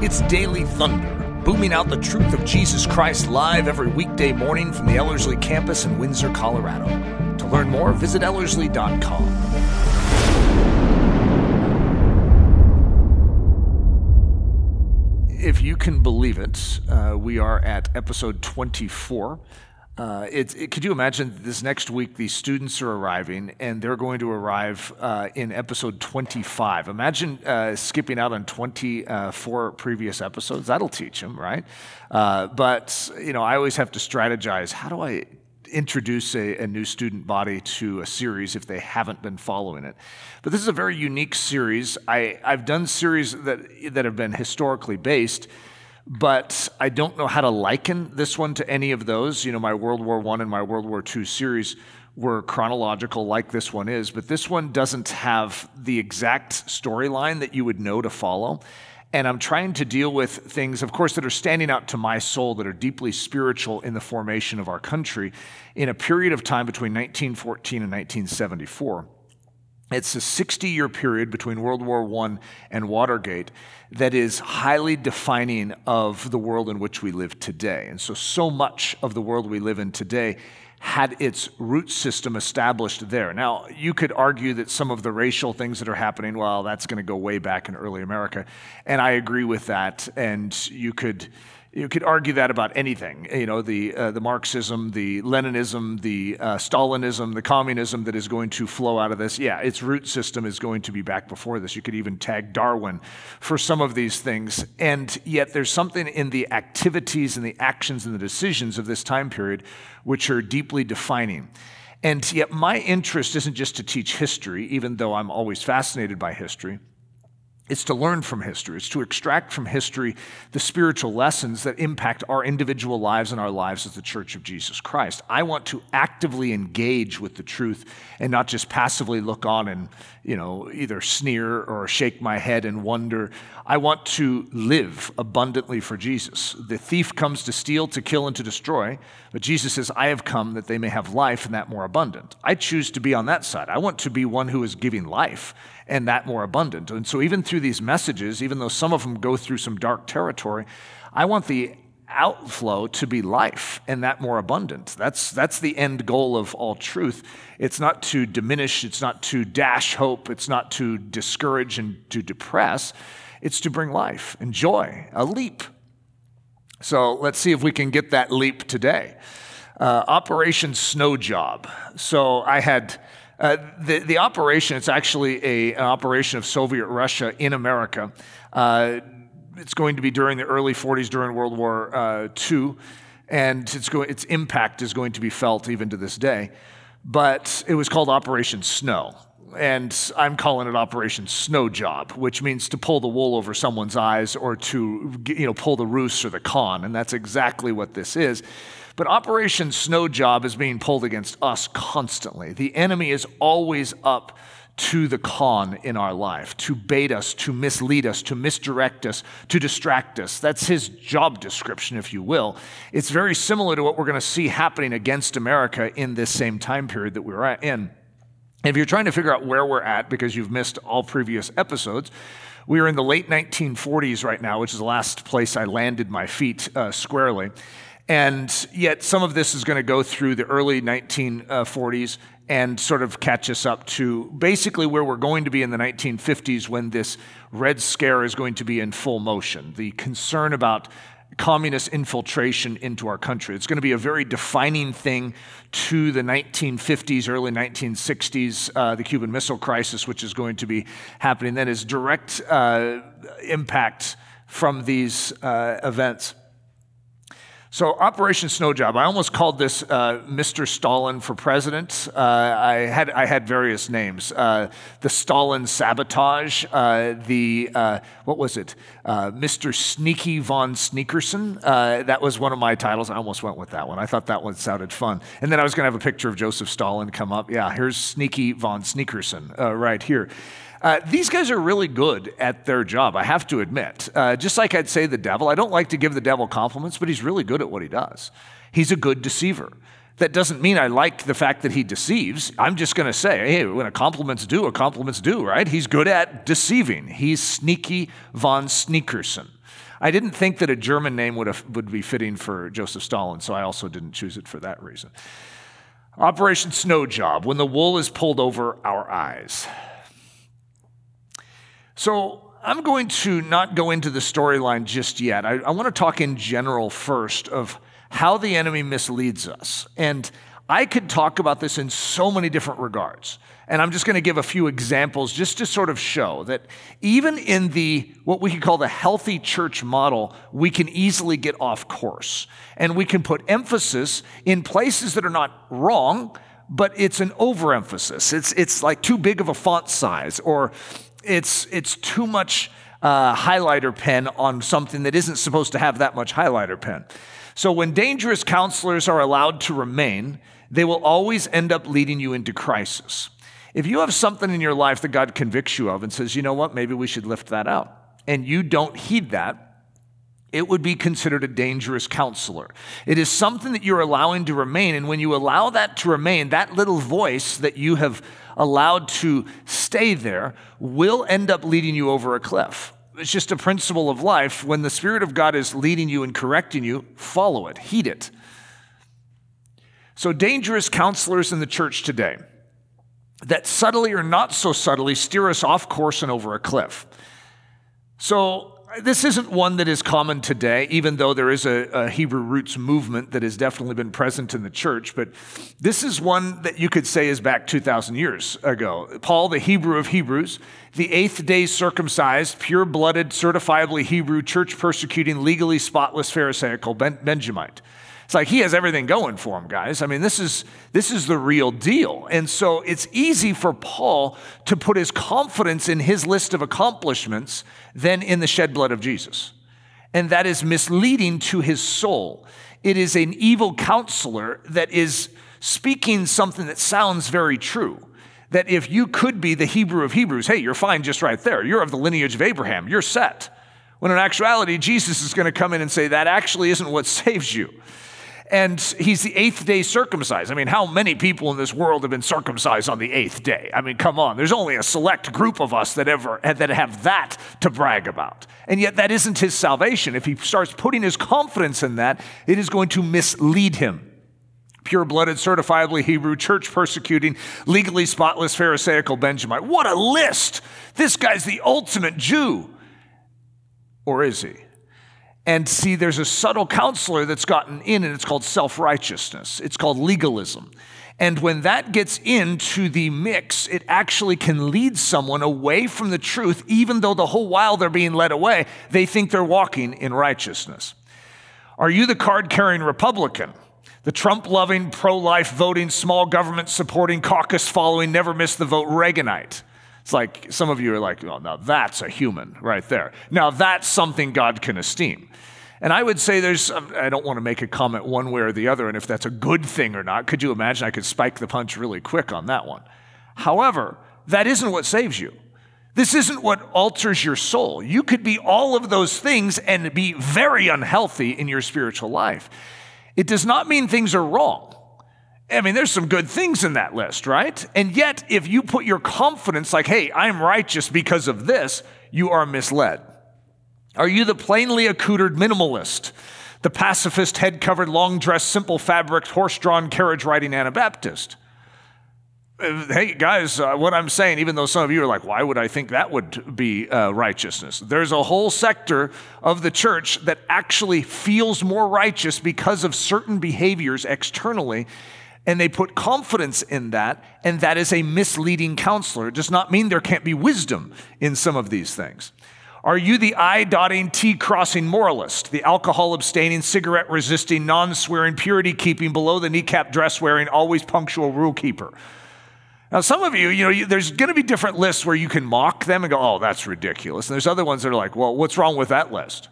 It's Daily Thunder, booming out the truth of Jesus Christ live every weekday morning from the Ellerslie campus in Windsor, Colorado. To learn more, visit Ellerslie.com. If you can believe it, uh, we are at episode 24 uh, it, it, could you imagine this next week these students are arriving and they're going to arrive uh, in episode 25 imagine uh, skipping out on 24 previous episodes. That'll teach them right? Uh, but you know i always have to strategize how do i introduce a, a, new student body to a series if they haven't been following it? But this is a very unique series. I, i've done series that, that have been historically based but I don't know how to liken this one to any of those. You know, my World War I and my World War II series were chronological like this one is, but this one doesn't have the exact storyline that you would know to follow. And I'm trying to deal with things, of course, that are standing out to my soul, that are deeply spiritual in the formation of our country in a period of time between 1914 and 1974. It's a 60 year period between World War I and Watergate that is highly defining of the world in which we live today. And so, so much of the world we live in today had its root system established there. Now, you could argue that some of the racial things that are happening, well, that's going to go way back in early America. And I agree with that. And you could you could argue that about anything. You know, the, uh, the Marxism, the Leninism, the uh, Stalinism, the communism that is going to flow out of this. Yeah, its root system is going to be back before this. You could even tag Darwin for some of these things. And yet, there's something in the activities and the actions and the decisions of this time period which are deeply defining. And yet, my interest isn't just to teach history, even though I'm always fascinated by history. It's to learn from history. It's to extract from history the spiritual lessons that impact our individual lives and our lives as the Church of Jesus Christ. I want to actively engage with the truth and not just passively look on and, you know, either sneer or shake my head and wonder. I want to live abundantly for Jesus. The thief comes to steal, to kill, and to destroy, but Jesus says, I have come that they may have life and that more abundant. I choose to be on that side. I want to be one who is giving life and that more abundant. And so, even through these messages, even though some of them go through some dark territory, I want the outflow to be life and that more abundant. That's, that's the end goal of all truth. It's not to diminish, it's not to dash hope, it's not to discourage and to depress. It's to bring life and joy, a leap. So let's see if we can get that leap today. Uh, Operation Snow Job. So I had uh, the, the operation, it's actually a, an operation of Soviet Russia in America. Uh, it's going to be during the early 40s during World War uh, II, and it's go- its impact is going to be felt even to this day. But it was called Operation Snow. And I'm calling it Operation Snow Job, which means to pull the wool over someone's eyes or to you know, pull the roost or the con. And that's exactly what this is. But Operation Snow Job is being pulled against us constantly. The enemy is always up to the con in our life, to bait us, to mislead us, to misdirect us, to distract us. That's his job description, if you will. It's very similar to what we're going to see happening against America in this same time period that we're in. If you're trying to figure out where we're at because you've missed all previous episodes, we are in the late 1940s right now, which is the last place I landed my feet uh, squarely. And yet, some of this is going to go through the early 1940s and sort of catch us up to basically where we're going to be in the 1950s when this Red Scare is going to be in full motion. The concern about communist infiltration into our country. It's going to be a very defining thing to the 1950s, early 1960s, uh, the Cuban Missile Crisis, which is going to be happening then, is direct uh, impact from these uh, events. So, Operation Snow Job, I almost called this uh, Mr. Stalin for president. Uh, I, had, I had various names. Uh, the Stalin sabotage, uh, the, uh, what was it? Uh, Mr. Sneaky von Sneakerson. that was one of my titles. I almost went with that one. I thought that one sounded fun. And then I was going to have a picture of Joseph Stalin come up. Yeah, here's Sneaky von Sneakerson right here. Uh, these guys are really good at their job, I have to admit. Uh, just like I'd say the devil, I don't like to give the devil compliments, but he's really good at what he does. He's a good deceiver. That doesn't mean I like the fact that he deceives. I'm just going to say, hey, when a compliment's due, a compliment's due, right? He's good at deceiving. He's sneaky von Sneakerson. I didn't think that a German name would, have, would be fitting for Joseph Stalin, so I also didn't choose it for that reason. Operation Snow Job, when the wool is pulled over our eyes. So I'm going to not go into the storyline just yet. I, I want to talk in general first of how the enemy misleads us. And I could talk about this in so many different regards. And I'm just going to give a few examples just to sort of show that even in the what we could call the healthy church model, we can easily get off course. And we can put emphasis in places that are not wrong, but it's an overemphasis. It's, it's like too big of a font size, or it's, it's too much uh, highlighter pen on something that isn't supposed to have that much highlighter pen. So when dangerous counselors are allowed to remain, they will always end up leading you into crisis. If you have something in your life that God convicts you of and says, you know what, maybe we should lift that out, and you don't heed that, it would be considered a dangerous counselor. It is something that you're allowing to remain. And when you allow that to remain, that little voice that you have allowed to stay there will end up leading you over a cliff. It's just a principle of life. When the Spirit of God is leading you and correcting you, follow it, heed it. So, dangerous counselors in the church today that subtly or not so subtly steer us off course and over a cliff. So, this isn't one that is common today, even though there is a, a, Hebrew roots movement that has definitely been present in the church. But this is one that you could say is back 2,000 years ago. Paul, the Hebrew of Hebrews, the eighth day circumcised, pure blooded, certifiably Hebrew, church persecuting, legally spotless Pharisaical ben- Benjamite. It's like he has everything going for him, guys. I mean, this is, this is the real deal. And so it's easy for Paul to put his confidence in his list of accomplishments than in the shed blood of Jesus. And that is misleading to his soul. It is an evil counselor that is speaking something that sounds very true that if you could be the Hebrew of Hebrews, hey, you're fine just right there. You're of the lineage of Abraham. You're set. When in actuality, Jesus is going to come in and say that actually isn't what saves you and he's the eighth day circumcised. I mean, how many people in this world have been circumcised on the eighth day? I mean, come on, there's only a select group of us that ever that have that to brag about. And yet that isn't his salvation. If he starts putting his confidence in that, it is going to mislead him. Pure blooded, certifiably Hebrew, church persecuting, legally spotless Pharisaical Benjamite. What a list! This guy's the ultimate Jew. Or is he? And see, there's a subtle counselor that's gotten in, and it's called self righteousness. It's called legalism. And when that gets into the mix, it actually can lead someone away from the truth, even though the whole while they're being led away, they think they're walking in righteousness. Are you the card carrying Republican? The Trump loving, pro life voting, small government supporting, caucus following, never miss the vote Reaganite? It's like some of you are like, oh, now that's a human right there. Now that's something God can esteem. And I would say there's, I don't want to make a comment one way or the other, and if that's a good thing or not. Could you imagine I could spike the punch really quick on that one? However, that isn't what saves you. This isn't what alters your soul. You could be all of those things and be very unhealthy in your spiritual life. It does not mean things are wrong. I mean, there's some good things in that list, right? And yet, if you put your confidence like, hey, I'm righteous because of this, you are misled. Are you the plainly accoutered minimalist, the pacifist, head covered, long dressed, simple fabric, horse drawn, carriage riding Anabaptist? Uh, hey, guys, uh, what I'm saying, even though some of you are like, why would I think that would be uh, righteousness? There's a whole sector of the church that actually feels more righteous because of certain behaviors externally and they put confidence in that, and that is a misleading counselor. It does not mean there can't be wisdom in some of these things. Are you the I dotting, T crossing moralist, the alcohol abstaining, cigarette resisting, non swearing, purity keeping, below the kneecap dress wearing, always punctual rule keeper? Now, some of you, you know, you, there's going to be different lists where you can mock them and go, oh, that's ridiculous. And there's other ones that are like, well, what's wrong with that list?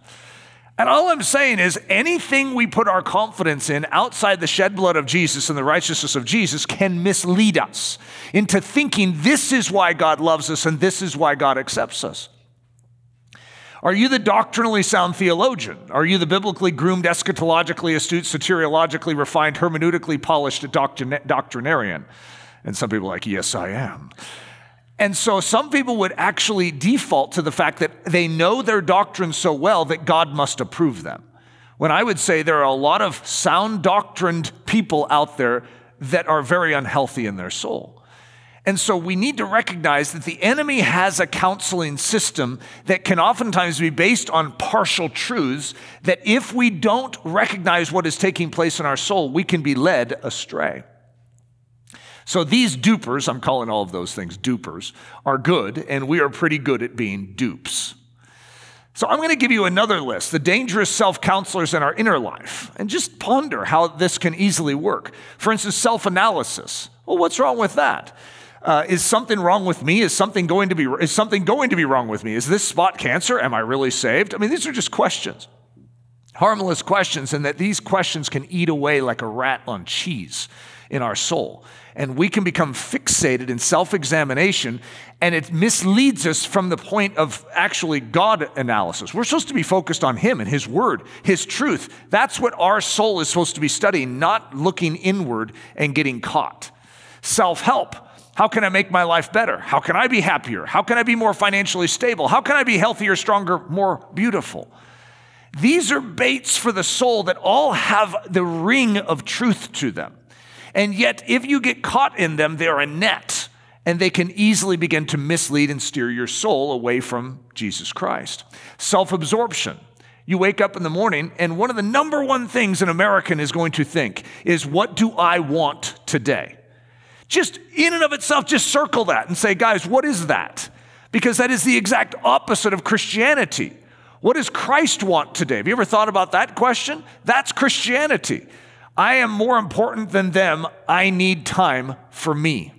And all I'm saying is anything we put our confidence in outside the shed blood of Jesus and the righteousness of Jesus can mislead us into thinking this is why God loves us and this is why God accepts us. Are you the doctrinally sound theologian? Are you the biblically groomed, eschatologically astute, soteriologically refined, hermeneutically polished doctrinarian? And some people are like, yes, I am. And so some people would actually default to the fact that they know their doctrine so well that God must approve them. When I would say there are a lot of sound doctrined people out there that are very unhealthy in their soul. And so we need to recognize that the enemy has a counseling system that can oftentimes be based on partial truths, that if we don't recognize what is taking place in our soul, we can be led astray. So these dupers, I'm calling all of those things dupers, are good, and we are pretty good at being dupes. So I'm going to give you another list the dangerous self counselors in our inner life, and just ponder how this can easily work. For instance, self analysis. Well, what's wrong with that? Uh, is something wrong with me? Is something going to be is something going to be wrong with me? Is this spot cancer? Am I really saved? I mean, these are just questions, harmless questions, and that these questions can eat away like a rat on cheese in our soul and we can become fixated in self examination, and it misleads us from the point of actually God analysis. We're supposed to be focused on Him and His Word, His truth. That's what our soul is supposed to be studying, not looking inward and getting caught. Self help. How can I make my life better? How can I be happier? How can I be more financially stable? How can I be healthier, stronger, more beautiful? These are baits for the soul that all have the ring of truth to them. And yet, if you get caught in them, they're a net and they can easily begin to mislead and steer your soul away from Jesus Christ. Self absorption. You wake up in the morning, and one of the number one things an American is going to think is, What do I want today? Just in and of itself, just circle that and say, Guys, what is that? Because that is the exact opposite of Christianity. What does Christ want today? Have you ever thought about that question? That's Christianity. I am more important than them. I need time for me.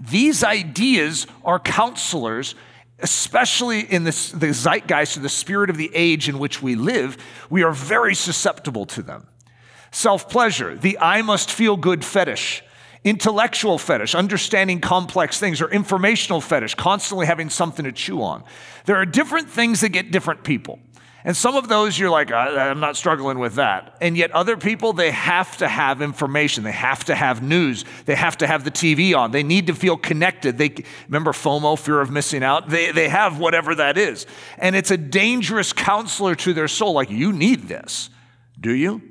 These ideas are counselors, especially in this, the zeitgeist or the spirit of the age in which we live. We are very susceptible to them. Self pleasure, the I must feel good fetish, intellectual fetish, understanding complex things, or informational fetish, constantly having something to chew on. There are different things that get different people. And some of those you're like, I'm not struggling with that. And yet other people, they have to have information. They have to have news. They have to have the TV on. They need to feel connected. They remember FOMO, fear of missing out. They, they have whatever that is. And it's a dangerous counselor to their soul. Like, you need this. Do you?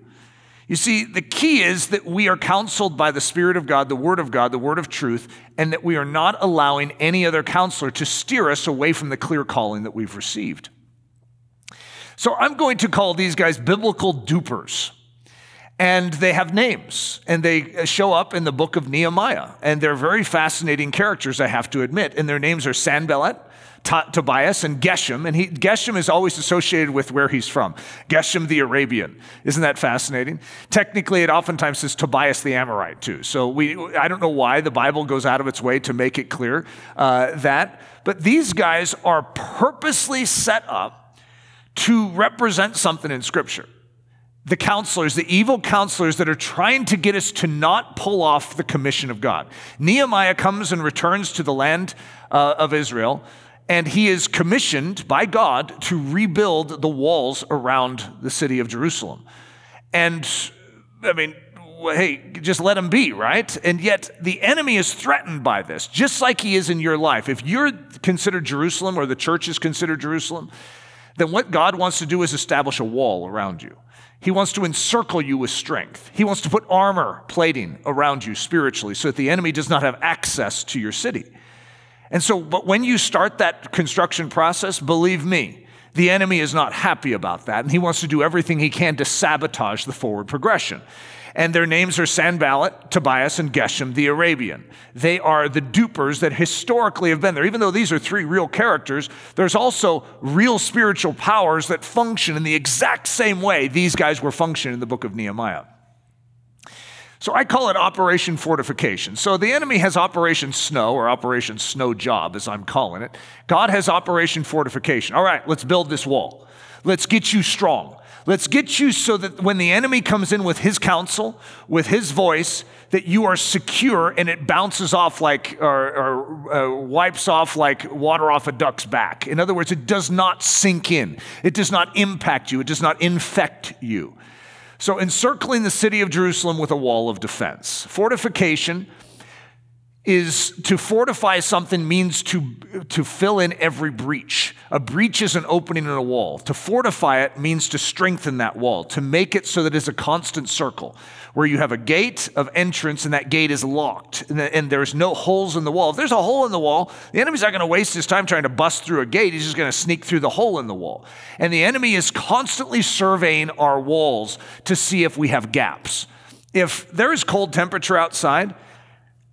You see, the key is that we are counseled by the Spirit of God, the Word of God, the Word of truth, and that we are not allowing any other counselor to steer us away from the clear calling that we've received. So I'm going to call these guys biblical dupers. And they have names, and they show up in the book of Nehemiah. And they're very fascinating characters, I have to admit. And their names are Sanballat, Tobias, and Geshem. And he, Geshem is always associated with where he's from Geshem the Arabian. Isn't that fascinating? Technically, it oftentimes says Tobias the Amorite, too. So we, I don't know why the Bible goes out of its way to make it clear uh, that. But these guys are purposely set up to represent something in Scripture. The counselors, the evil counselors that are trying to get us to not pull off the commission of God. Nehemiah comes and returns to the land uh, of Israel, and he is commissioned by God to rebuild the walls around the city of Jerusalem. And I mean, hey, just let him be, right? And yet the enemy is threatened by this, just like he is in your life. If you're considered Jerusalem or the church is considered Jerusalem, then what God wants to do is establish a wall around you. He wants to encircle you with strength. He wants to put armor plating around you spiritually so that the enemy does not have access to your city. And so, but when you start that construction process, believe me, the enemy is not happy about that, and he wants to do everything he can to sabotage the forward progression and their names are Sanballat, Tobias, and Geshem the Arabian. They are the dupers that historically have been there. Even though these are three real characters, there's also real spiritual powers that function in the exact same way these guys were functioning in the book of Nehemiah. So I call it Operation Fortification. So the enemy has Operation Snow, or Operation Snow Job, as I'm calling it. God has Operation Fortification. All right, let's build this wall. Let's get you strong. Let's get you so that when the enemy comes in with his counsel, with his voice, that you are secure and it bounces off like, or, or uh, wipes off like water off a duck's back. In other words, it does not sink in, it does not impact you, it does not infect you. So, encircling the city of Jerusalem with a wall of defense. Fortification is to fortify something means to, to fill in every breach. A breach is an opening in a wall. To fortify it means to strengthen that wall, to make it so that it's a constant circle where you have a gate of entrance and that gate is locked and, and there's no holes in the wall. If there's a hole in the wall, the enemy's not going to waste his time trying to bust through a gate. He's just going to sneak through the hole in the wall. And the enemy is constantly surveying our walls to see if we have gaps. If there is cold temperature outside,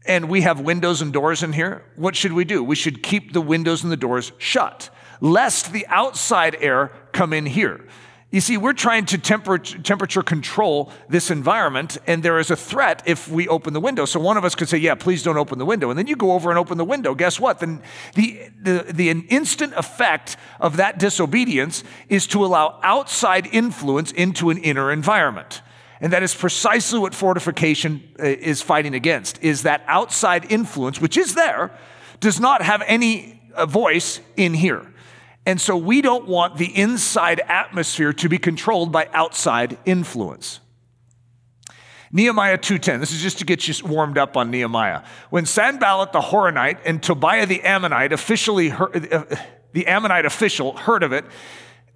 and we have windows and doors in here, what should we do? We should keep the windows and the doors shut, lest the outside air come in here. You see, we're trying to temper- temperature control this environment, and there is a threat if we open the window. So one of us could say, Yeah, please don't open the window. And then you go over and open the window. Guess what? Then the, the, the instant effect of that disobedience is to allow outside influence into an inner environment. And that is precisely what fortification uh, is fighting against, is that outside influence, which is there, does not have any uh, voice in here. And so we don't want the inside atmosphere to be controlled by outside influence. Nehemiah 2:10. This is just to get you warmed up on Nehemiah. When Sanballat the Horonite and Tobiah the Ammonite officially heard, uh, the Ammonite official heard of it,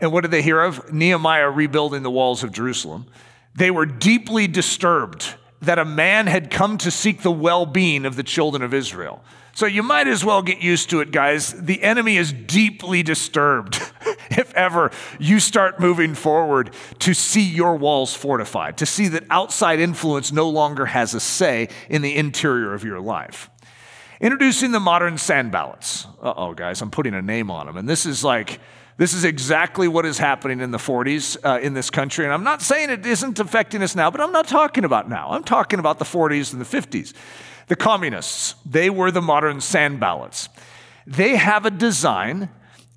and what did they hear of? Nehemiah rebuilding the walls of Jerusalem. They were deeply disturbed that a man had come to seek the well being of the children of Israel. So you might as well get used to it, guys. The enemy is deeply disturbed if ever you start moving forward to see your walls fortified, to see that outside influence no longer has a say in the interior of your life. Introducing the modern Sanballats. Uh oh, guys, I'm putting a name on them. And this is like, this is exactly what is happening in the 40s uh, in this country. And I'm not saying it isn't affecting us now, but I'm not talking about now. I'm talking about the 40s and the 50s. The communists, they were the modern Sanballats. They have a design,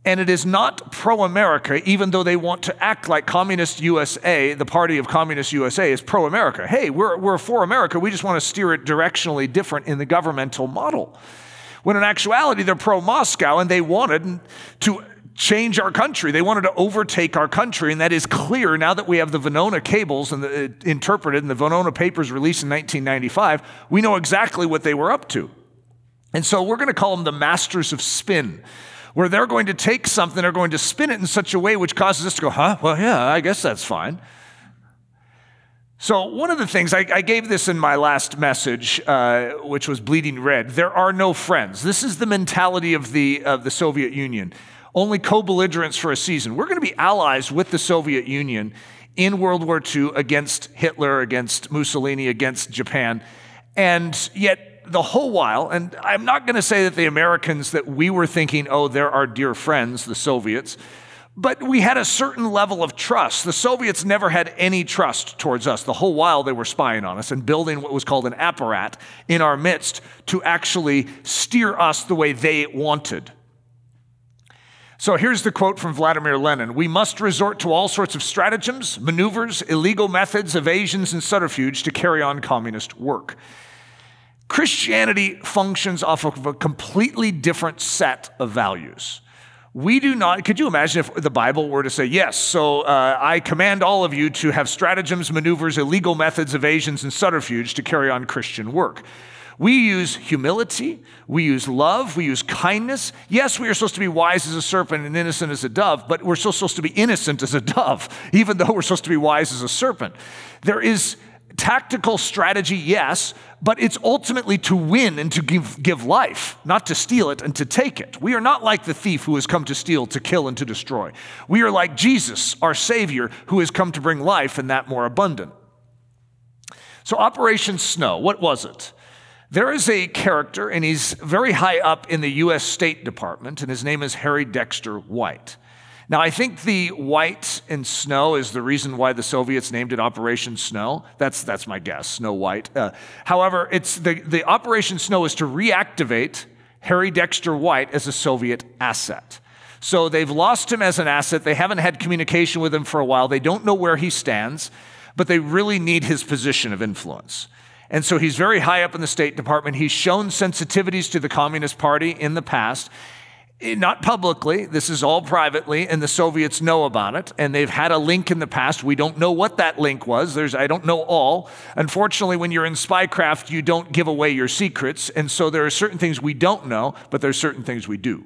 and it is not pro America, even though they want to act like Communist USA, the party of Communist USA is pro America. Hey, we're, we're for America. We just want to steer it directionally different in the governmental model. When in actuality, they're pro Moscow and they wanted to change our country. They wanted to overtake our country, and that is clear now that we have the Venona cables and the, uh, interpreted and the Venona papers released in 1995. We know exactly what they were up to. And so we're going to call them the masters of spin, where they're going to take something, they're going to spin it in such a way which causes us to go, huh? Well, yeah, I guess that's fine. So, one of the things I, I gave this in my last message, uh, which was bleeding red there are no friends. This is the mentality of the, of the Soviet Union only co belligerents for a season. We're going to be allies with the Soviet Union in World War II against Hitler, against Mussolini, against Japan. And yet, the whole while, and I'm not going to say that the Americans that we were thinking, oh, they're our dear friends, the Soviets, but we had a certain level of trust. The Soviets never had any trust towards us. The whole while they were spying on us and building what was called an apparat in our midst to actually steer us the way they wanted. So here's the quote from Vladimir Lenin We must resort to all sorts of stratagems, maneuvers, illegal methods, evasions, and subterfuge to carry on communist work. Christianity functions off of a completely different set of values. We do not, could you imagine if the Bible were to say, yes, so uh, I command all of you to have stratagems, maneuvers, illegal methods, evasions, and subterfuge to carry on Christian work? We use humility, we use love, we use kindness. Yes, we are supposed to be wise as a serpent and innocent as a dove, but we're still supposed to be innocent as a dove, even though we're supposed to be wise as a serpent. There is tactical strategy, yes, but it's ultimately to win and to give, give life, not to steal it and to take it. We are not like the thief who has come to steal, to kill, and to destroy. We are like Jesus, our Savior, who has come to bring life and that more abundant. So, Operation Snow, what was it? There is a character, and he's very high up in the U.S. State Department, and his name is Harry Dexter White. Now, I think the white in snow is the reason why the Soviets named it Operation Snow. That's, that's my guess, Snow White. Uh, however, it's the, the Operation Snow is to reactivate Harry Dexter White as a Soviet asset. So they've lost him as an asset. They haven't had communication with him for a while. They don't know where he stands, but they really need his position of influence. And so he's very high up in the State Department. He's shown sensitivities to the Communist Party in the past. Eh, not publicly, this is all privately, and the Soviets know about it, and they've had a link in the past. We don't know what that link was. There's, I don't know all. Unfortunately, when you're in spycraft, you don't give away your secrets, and so there are certain things we don't know, but there's certain things we do.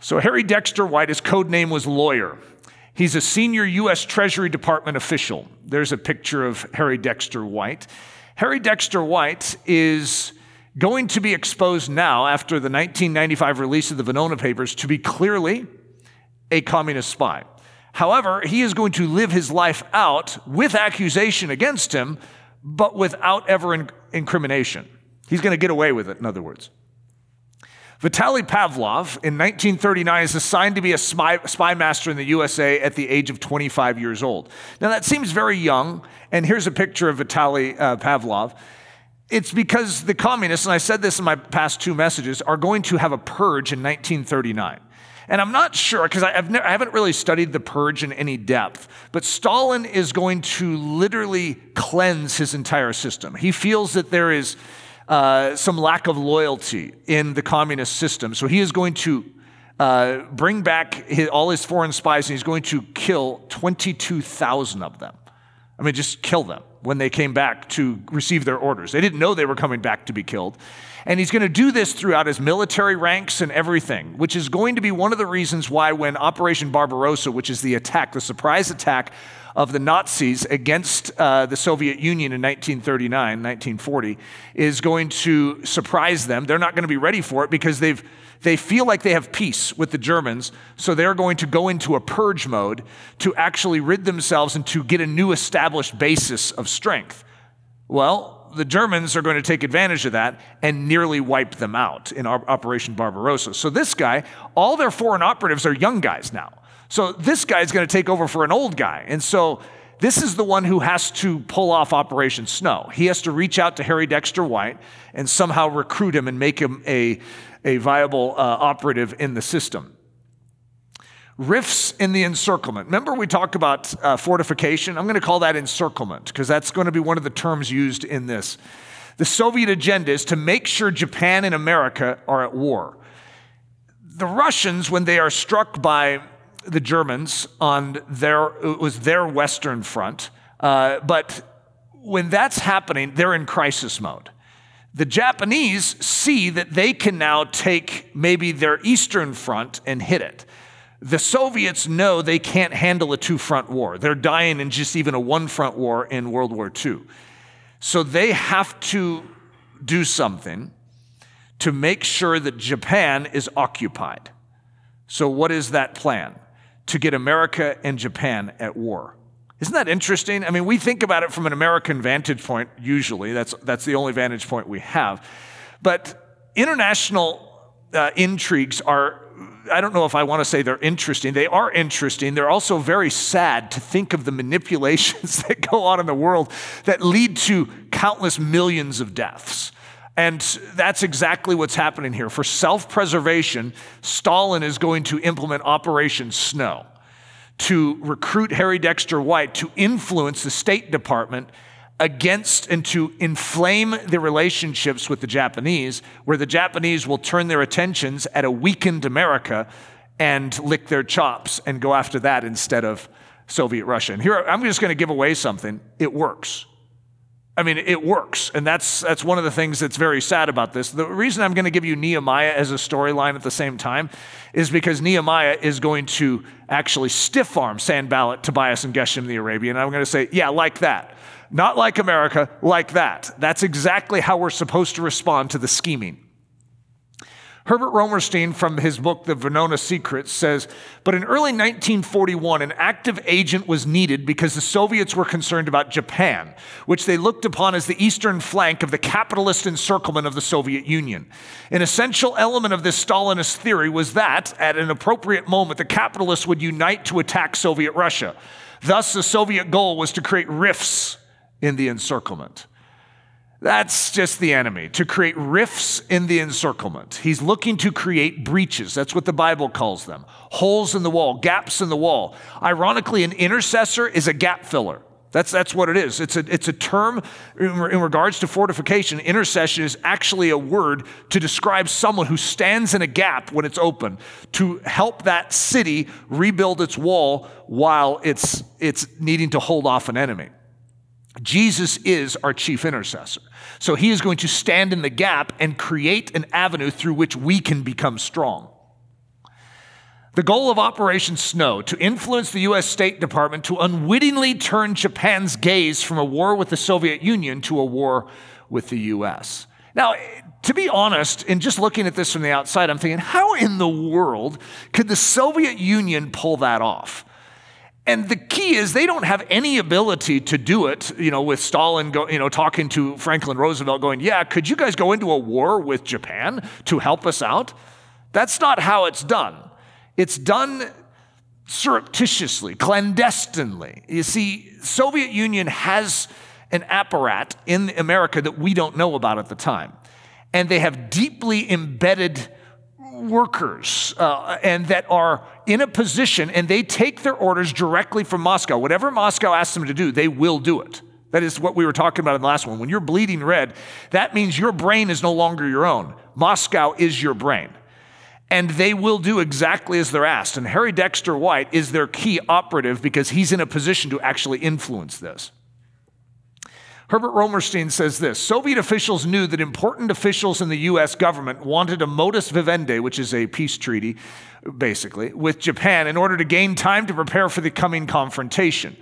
So Harry Dexter White, his code name was Lawyer. He's a senior U.S. Treasury Department official. There's a picture of Harry Dexter White. Harry Dexter White is going to be exposed now after the 1995 release of the Venona Papers to be clearly a communist spy. However, he is going to live his life out with accusation against him, but without ever in- incrimination. He's going to get away with it, in other words. Vitaly Pavlov in 1939 is assigned to be a spy, spy, master in the USA at the age of 25 years old. Now, that seems very young, and here's a picture of Vitaly uh, Pavlov. It's because the communists, and I said this in my past two messages, are going to have a purge in 1939. And I'm not sure, because I, I haven't really studied the purge in any depth, but Stalin is going to literally cleanse his entire system. He feels that there is uh, some lack of loyalty in the communist system. So he is going to uh, bring back his, all his foreign spies and he's going to kill 22,000 of them. I mean, just kill them when they came back to receive their orders. They didn't know they were coming back to be killed. And he's going to do this throughout his military ranks and everything, which is going to be one of the reasons why, when Operation Barbarossa, which is the attack, the surprise attack of the Nazis against uh, the Soviet Union in 1939, 1940, is going to surprise them. They're not going to be ready for it because they've they feel like they have peace with the Germans, so they're going to go into a purge mode to actually rid themselves and to get a new established basis of strength. Well, the Germans are going to take advantage of that and nearly wipe them out in Operation Barbarossa. So, this guy, all their foreign operatives are young guys now. So, this guy is going to take over for an old guy. And so, this is the one who has to pull off Operation Snow. He has to reach out to Harry Dexter White and somehow recruit him and make him a, a viable uh, operative in the system. Rifts in the encirclement. Remember, we talked about uh, fortification? I'm going to call that encirclement because that's going to be one of the terms used in this. The Soviet agenda is to make sure Japan and America are at war. The Russians, when they are struck by the Germans on their, it was their Western front, uh, but when that's happening, they're in crisis mode. The Japanese see that they can now take maybe their eastern front and hit it. The Soviets know they can't handle a two front war. They're dying in just even a one front war in World War II. So they have to do something to make sure that Japan is occupied. So, what is that plan? To get America and Japan at war. Isn't that interesting? I mean, we think about it from an American vantage point, usually. That's, that's the only vantage point we have. But international uh, intrigues are, I don't know if I want to say they're interesting. They are interesting. They're also very sad to think of the manipulations that go on in the world that lead to countless millions of deaths. And that's exactly what's happening here. For self preservation, Stalin is going to implement Operation Snow to recruit Harry Dexter White to influence the State Department against and to inflame the relationships with the Japanese, where the Japanese will turn their attentions at a weakened America and lick their chops and go after that instead of Soviet Russia. And here, I'm just going to give away something. It works. I mean, it works. And that's, that's one of the things that's very sad about this. The reason I'm going to give you Nehemiah as a storyline at the same time is because Nehemiah is going to actually stiff arm Sanballat, Tobias, and Geshem the Arabian. I'm going to say, yeah, like that. Not like America, like that. That's exactly how we're supposed to respond to the scheming. Herbert Romerstein, from his book, The Venona Secrets, says But in early 1941, an active agent was needed because the Soviets were concerned about Japan, which they looked upon as the eastern flank of the capitalist encirclement of the Soviet Union. An essential element of this Stalinist theory was that, at an appropriate moment, the capitalists would unite to attack Soviet Russia. Thus, the Soviet goal was to create rifts in the encirclement. That's just the enemy, to create rifts in the encirclement. He's looking to create breaches. That's what the Bible calls them holes in the wall, gaps in the wall. Ironically, an intercessor is a gap filler. That's, that's what it is. It's a, it's a term in, in, regards to fortification. Intercession is actually a word to describe someone who stands in a gap when it's open to help that city rebuild its wall while it's, it's needing to hold off an enemy. Jesus is our chief intercessor. So he is going to stand in the gap and create an avenue through which we can become strong. The goal of Operation Snow to influence the US State Department to unwittingly turn Japan's gaze from a war with the Soviet Union to a war with the US. Now, to be honest, in just looking at this from the outside, I'm thinking, how in the world could the Soviet Union pull that off? And the key is they don't have any ability to do it, you know, with Stalin go, you know, talking to Franklin Roosevelt going, "Yeah, could you guys go into a war with Japan to help us out?" That's not how it's done. It's done surreptitiously, clandestinely. You see, Soviet Union has an apparat in America that we don't know about at the time. And they have deeply embedded workers uh, and that are in a position and they take their orders directly from Moscow. Whatever Moscow asks them to do, they will do it. That is what we were talking about in the last one. When you're bleeding red, that means your brain is no longer your own. Moscow is your brain and they will do exactly as they're asked. And Harry Dexter White is their key operative because he's in a position to actually influence this. Herbert Romerstein says this Soviet officials knew that important officials in the US government wanted a modus vivendi, which is a peace treaty, basically, with Japan in order to gain time to prepare for the coming confrontation.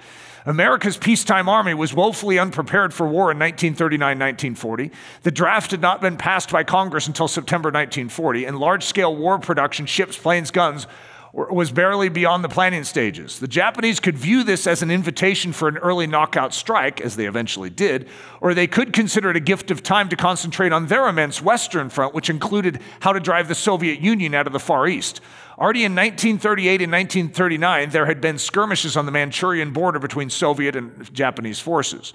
America's peacetime army was woefully unprepared for war in 1939 1940. The draft had not been passed by Congress until September 1940, and large scale war production, ships, planes, guns, was barely beyond the planning stages. The Japanese could view this as an invitation for an early knockout strike, as they eventually did, or they could consider it a gift of time to concentrate on their immense Western front, which included how to drive the Soviet Union out of the Far East. Already in 1938 and 1939, there had been skirmishes on the Manchurian border between Soviet and Japanese forces.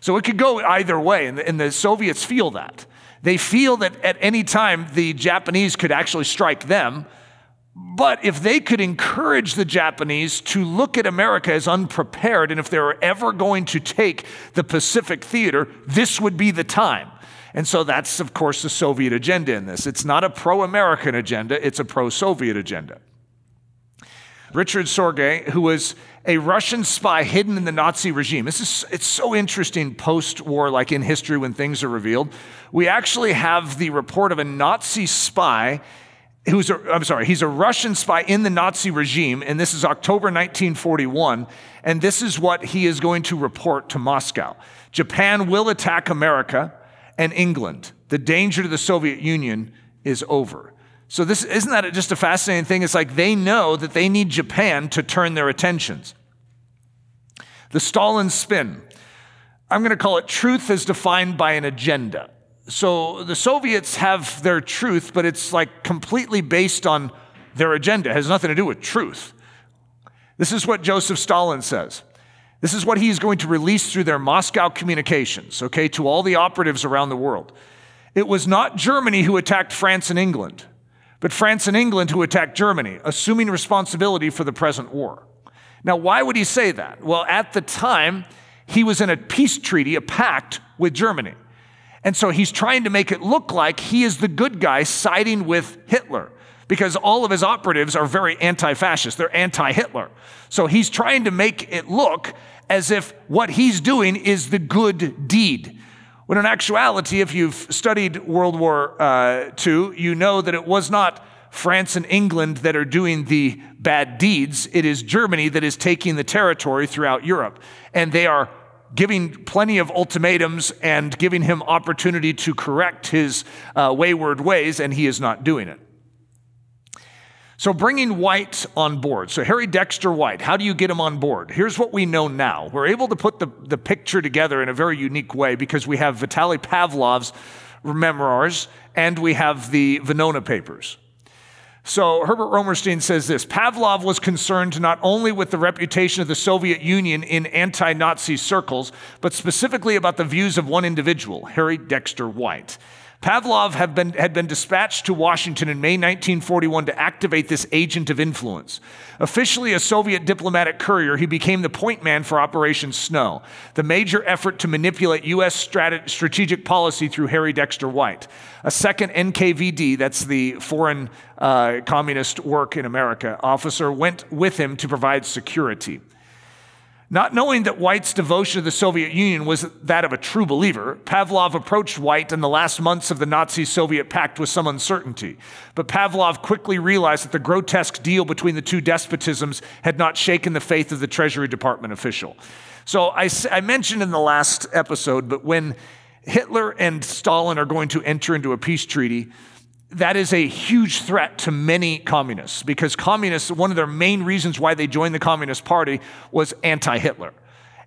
So it could go either way, and the, and the Soviets feel that. They feel that at any time the Japanese could actually strike them. But if they could encourage the Japanese to look at America as unprepared, and if they were ever going to take the Pacific theater, this would be the time. And so that's, of course, the Soviet agenda in this. It's not a pro American agenda, it's a pro Soviet agenda. Richard Sorge, who was a Russian spy hidden in the Nazi regime. This is it's so interesting post-war, like in history when things are revealed. We actually have the report of a Nazi spy who's a, I'm sorry, he's a Russian spy in the Nazi regime, and this is October 1941, and this is what he is going to report to Moscow. Japan will attack America and England. The danger to the Soviet Union is over. So this isn't that just a fascinating thing? It's like they know that they need Japan to turn their attentions. The Stalin spin. I'm going to call it truth as defined by an agenda. So the Soviets have their truth, but it's like completely based on their agenda. It has nothing to do with truth. This is what Joseph Stalin says. This is what he is going to release through their Moscow communications, okay, to all the operatives around the world. It was not Germany who attacked France and England, but France and England who attacked Germany, assuming responsibility for the present war. Now, why would he say that? Well, at the time, he was in a peace treaty, a pact with Germany. And so he's trying to make it look like he is the good guy siding with Hitler because all of his operatives are very anti fascist. They're anti Hitler. So he's trying to make it look as if what he's doing is the good deed. When in actuality, if you've studied World War uh, II, you know that it was not France and England that are doing the bad deeds. It is Germany that is taking the territory throughout Europe. And they are giving plenty of ultimatums and giving him opportunity to correct his uh, wayward ways, and he is not doing it. So, bringing White on board. So, Harry Dexter White, how do you get him on board? Here's what we know now. We're able to put the, the picture together in a very unique way because we have Vitaly Pavlov's memoirs and we have the Venona papers. So, Herbert Romerstein says this Pavlov was concerned not only with the reputation of the Soviet Union in anti Nazi circles, but specifically about the views of one individual, Harry Dexter White. Pavlov had been, had been dispatched to Washington in May 1941 to activate this agent of influence. Officially a Soviet diplomatic courier, he became the point man for Operation Snow, the major effort to manipulate U.S. Strat- strategic policy through Harry Dexter White. A second NKVD, that's the foreign uh, communist work in America, officer went with him to provide security. Not knowing that White's devotion to the Soviet Union was that of a true believer, Pavlov approached White in the last months of the Nazi Soviet pact with some uncertainty. But Pavlov quickly realized that the grotesque deal between the two despotisms had not shaken the faith of the Treasury Department official. So I, I mentioned in the last episode, but when Hitler and Stalin are going to enter into a peace treaty, that is a huge threat to many communists because communists, one of their main reasons why they joined the Communist Party was anti Hitler.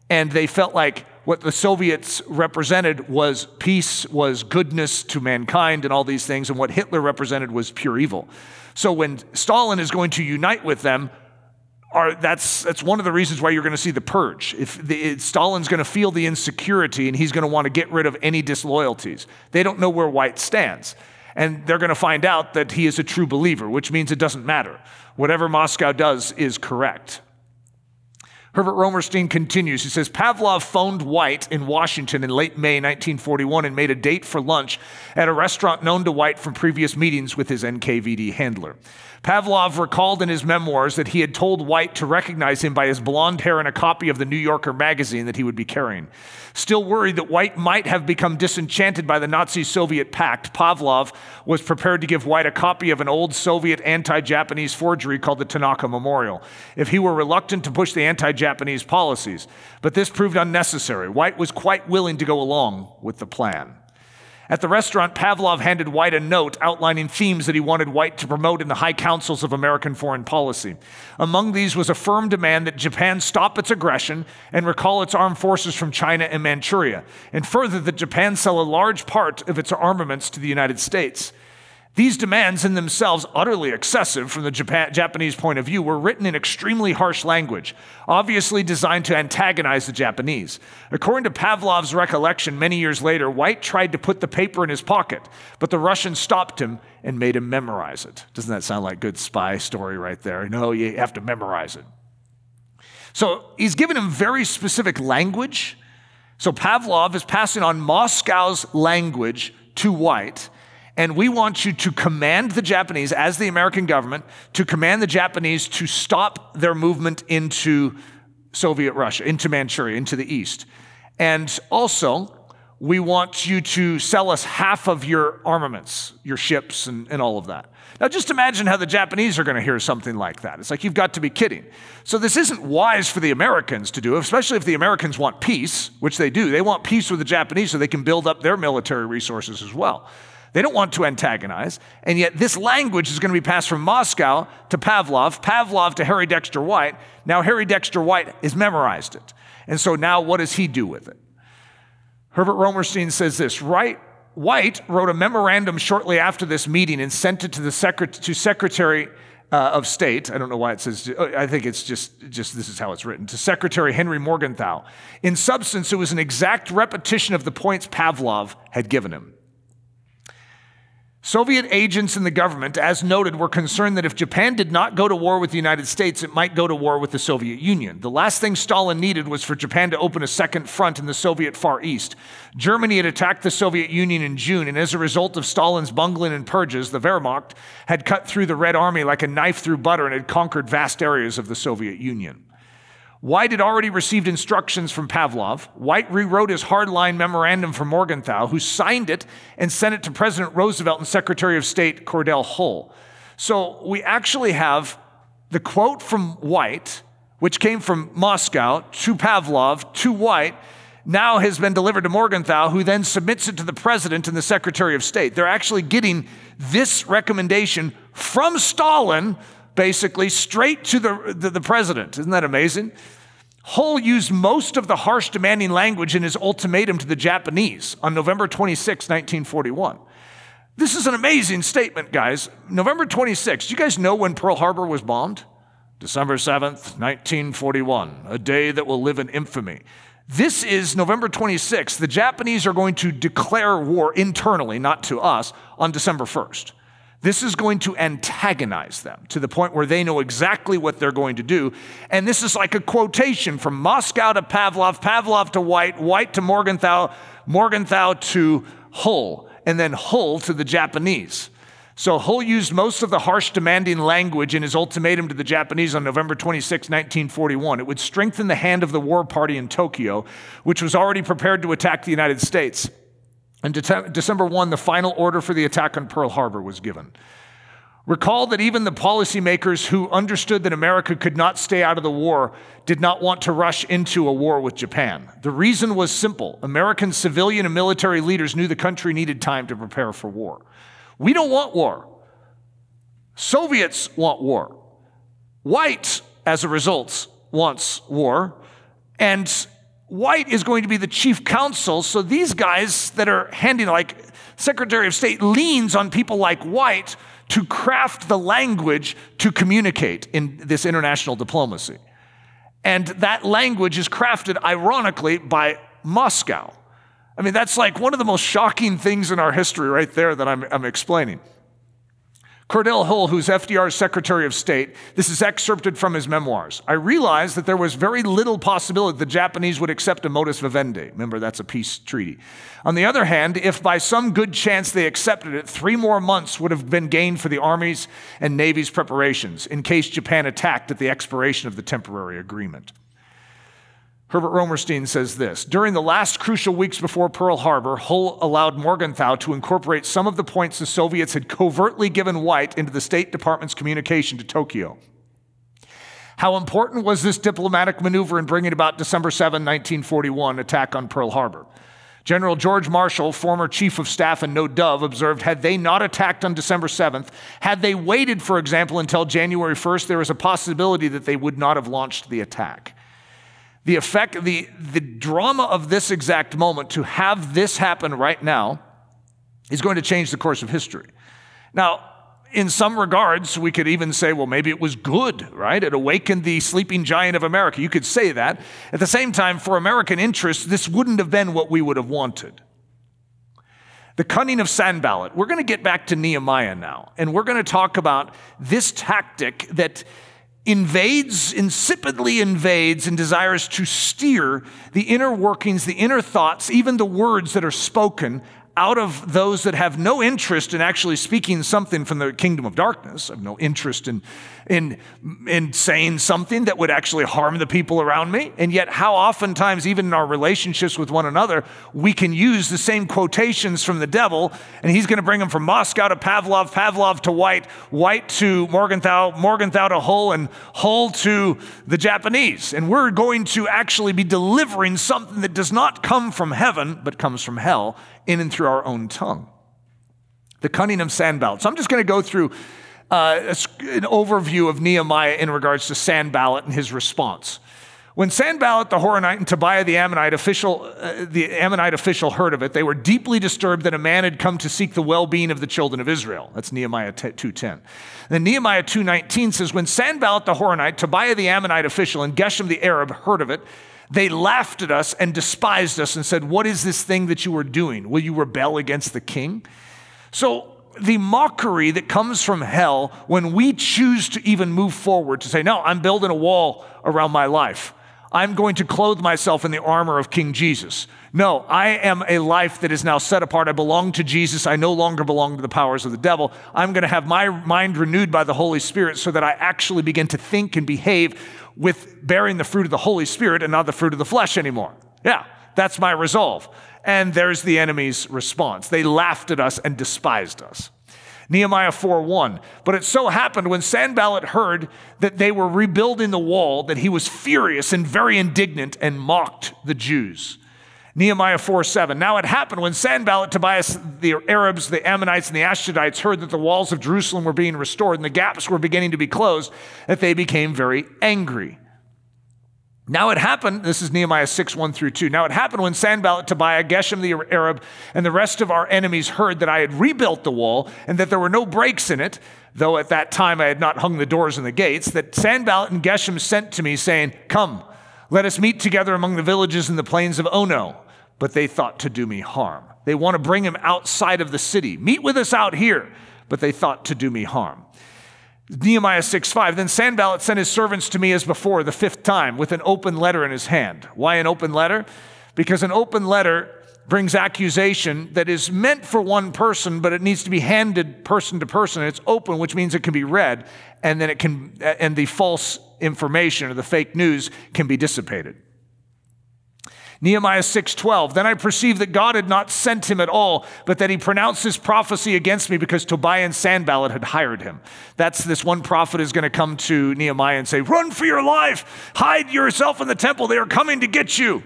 And they felt like what the Soviets represented was peace, was goodness to mankind, and all these things. And what Hitler represented was pure evil. So when Stalin is going to unite with them, are, that's, that's one of the reasons why you're going to see the purge. If the, Stalin's going to feel the insecurity and he's going to want to get rid of any disloyalties. They don't know where White stands. And they're going to find out that he is a true believer, which means it doesn't matter. Whatever Moscow does is correct. Herbert Romerstein continues. He says Pavlov phoned White in Washington in late May 1941 and made a date for lunch at a restaurant known to White from previous meetings with his NKVD handler. Pavlov recalled in his memoirs that he had told White to recognize him by his blonde hair and a copy of the New Yorker magazine that he would be carrying. Still worried that White might have become disenchanted by the Nazi Soviet pact, Pavlov was prepared to give White a copy of an old Soviet anti Japanese forgery called the Tanaka Memorial, if he were reluctant to push the anti Japanese policies. But this proved unnecessary. White was quite willing to go along with the plan. At the restaurant, Pavlov handed White a note outlining themes that he wanted White to promote in the high councils of American foreign policy. Among these was a firm demand that Japan stop its aggression and recall its armed forces from China and Manchuria, and further that Japan sell a large part of its armaments to the United States. These demands, in themselves utterly excessive from the Japan- Japanese point of view, were written in extremely harsh language, obviously designed to antagonize the Japanese. According to Pavlov's recollection, many years later, White tried to put the paper in his pocket, but the Russian stopped him and made him memorize it. Doesn't that sound like good spy story right there? No, you have to memorize it. So he's given him very specific language. So Pavlov is passing on Moscow's language to White and we want you to command the Japanese, as the American government, to command the Japanese to stop their movement into Soviet Russia, into Manchuria, into the east. And also, we want you to sell us half of your armaments, your ships, and, and all of that. Now, just imagine how the Japanese are going to hear something like that. It's like, you've got to be kidding. So, this isn't wise for the Americans to do, especially if the Americans want peace, which they do. They want peace with the Japanese so they can build up their military resources as well. They don't want to antagonize. And yet, this language is going to be passed from Moscow to Pavlov, Pavlov to Harry Dexter White. Now, Harry Dexter White has memorized it. And so now, what does he do with it? Herbert Romerstein says this White wrote a memorandum shortly after this meeting and sent it to the secret, to Secretary uh, of State. I don't know why it says, I think it's just, just this is how it's written, to Secretary Henry Morgenthau. In substance, it was an exact repetition of the points Pavlov had given him. Soviet agents in the government, as noted, were concerned that if Japan did not go to war with the United States, it might go to war with the Soviet Union. The last thing Stalin needed was for Japan to open a second front in the Soviet Far East. Germany had attacked the Soviet Union in June, and as a result of Stalin's bungling and purges, the Wehrmacht had cut through the Red Army like a knife through butter and had conquered vast areas of the Soviet Union. White had already received instructions from Pavlov. White rewrote his hardline memorandum for Morgenthau, who signed it and sent it to President Roosevelt and Secretary of State Cordell Hull. So we actually have the quote from White, which came from Moscow to Pavlov to White, now has been delivered to Morgenthau, who then submits it to the president and the secretary of state. They're actually getting this recommendation from Stalin basically straight to the, the, the president. Isn't that amazing? Hull used most of the harsh, demanding language in his ultimatum to the Japanese on November 26, 1941. This is an amazing statement, guys. November 26, do you guys know when Pearl Harbor was bombed? December 7th, 1941, a day that will live in infamy. This is November 26th. The Japanese are going to declare war internally, not to us, on December 1st. This is going to antagonize them to the point where they know exactly what they're going to do. And this is like a quotation from Moscow to Pavlov, Pavlov to White, White to Morgenthau, Morgenthau to Hull, and then Hull to the Japanese. So Hull used most of the harsh, demanding language in his ultimatum to the Japanese on November 26, 1941. It would strengthen the hand of the war party in Tokyo, which was already prepared to attack the United States. On December 1, the final order for the attack on Pearl Harbor was given. Recall that even the policymakers who understood that America could not stay out of the war did not want to rush into a war with Japan. The reason was simple American civilian and military leaders knew the country needed time to prepare for war. We don't want war. Soviets want war. White, as a result, wants war. And White is going to be the chief counsel. So these guys that are handing, like Secretary of State, leans on people like White to craft the language to communicate in this international diplomacy. And that language is crafted, ironically, by Moscow. I mean, that's like one of the most shocking things in our history right there that I'm, I'm explaining. Cordell Hull, who's FDR's Secretary of State, this is excerpted from his memoirs. I realized that there was very little possibility the Japanese would accept a modus vivendi. Remember, that's a peace treaty. On the other hand, if by some good chance they accepted it, three more months would have been gained for the Army's and Navy's preparations in case Japan attacked at the expiration of the temporary agreement. Herbert Romerstein says this During the last crucial weeks before Pearl Harbor, Hull allowed Morgenthau to incorporate some of the points the Soviets had covertly given White into the State Department's communication to Tokyo. How important was this diplomatic maneuver in bringing about December 7, 1941 attack on Pearl Harbor? General George Marshall, former chief of staff and no dove, observed had they not attacked on December 7th, had they waited, for example, until January 1st, there is a possibility that they would not have launched the attack the effect, the, the drama of this exact moment, to have this happen right now, is going to change the course of history. Now, in some regards, we could even say, well, maybe it was good, right? It awakened the sleeping giant of America. You could say that. At the same time, for American interests, this wouldn't have been what we would have wanted. The cunning of Sanballat. We're going to get back to Nehemiah now, and we're going to talk about this tactic that invades, insipidly invades, and desires to steer the inner workings, the inner thoughts, even the words that are spoken out of those that have no interest in actually speaking something from the kingdom of darkness, have no interest in, in, in saying something that would actually harm the people around me. And yet, how oftentimes, even in our relationships with one another, we can use the same quotations from the devil, and he's going to bring them from Moscow to Pavlov, Pavlov to White, White to Morgenthau, Morgenthau to Hull, and Hull to the Japanese. And we're going to actually be delivering something that does not come from heaven, but comes from hell in and through our own tongue. The cunning of Sanballat. So I'm just going to go through uh, an overview of Nehemiah in regards to Sanballat and his response. When Sanballat the Horonite and Tobiah the Ammonite official, uh, the Ammonite official heard of it, they were deeply disturbed that a man had come to seek the well-being of the children of Israel. That's Nehemiah 2:10. Then Nehemiah 2:19 says, when Sanballat the Horonite, Tobiah the Ammonite official, and Geshem the Arab heard of it, they laughed at us and despised us and said, What is this thing that you are doing? Will you rebel against the king? So, the mockery that comes from hell when we choose to even move forward to say, No, I'm building a wall around my life. I'm going to clothe myself in the armor of King Jesus. No, I am a life that is now set apart. I belong to Jesus. I no longer belong to the powers of the devil. I'm going to have my mind renewed by the Holy Spirit so that I actually begin to think and behave with bearing the fruit of the Holy Spirit and not the fruit of the flesh anymore. Yeah, that's my resolve. And there's the enemy's response. They laughed at us and despised us. Nehemiah 4:1. But it so happened when Sanballat heard that they were rebuilding the wall that he was furious and very indignant and mocked the Jews. Nehemiah 4 7. Now it happened when Sanballat, Tobias, the Arabs, the Ammonites, and the Ashdodites heard that the walls of Jerusalem were being restored and the gaps were beginning to be closed, that they became very angry. Now it happened, this is Nehemiah 6, 1 through 2. Now it happened when Sanballat, Tobiah, Geshem the Arab, and the rest of our enemies heard that I had rebuilt the wall and that there were no breaks in it, though at that time I had not hung the doors and the gates, that Sanballat and Geshem sent to me, saying, Come, Let us meet together among the villages in the plains of Ono. But they thought to do me harm. They want to bring him outside of the city. Meet with us out here. But they thought to do me harm. Nehemiah 6 5. Then Sanballat sent his servants to me as before, the fifth time, with an open letter in his hand. Why an open letter? Because an open letter brings accusation that is meant for one person, but it needs to be handed person to person. It's open, which means it can be read, and then it can, and the false information or the fake news can be dissipated. Nehemiah 6:12 Then I perceived that God had not sent him at all but that he pronounced this prophecy against me because Tobiah and Sanballat had hired him. That's this one prophet is going to come to Nehemiah and say, "Run for your life. Hide yourself in the temple. They are coming to get you."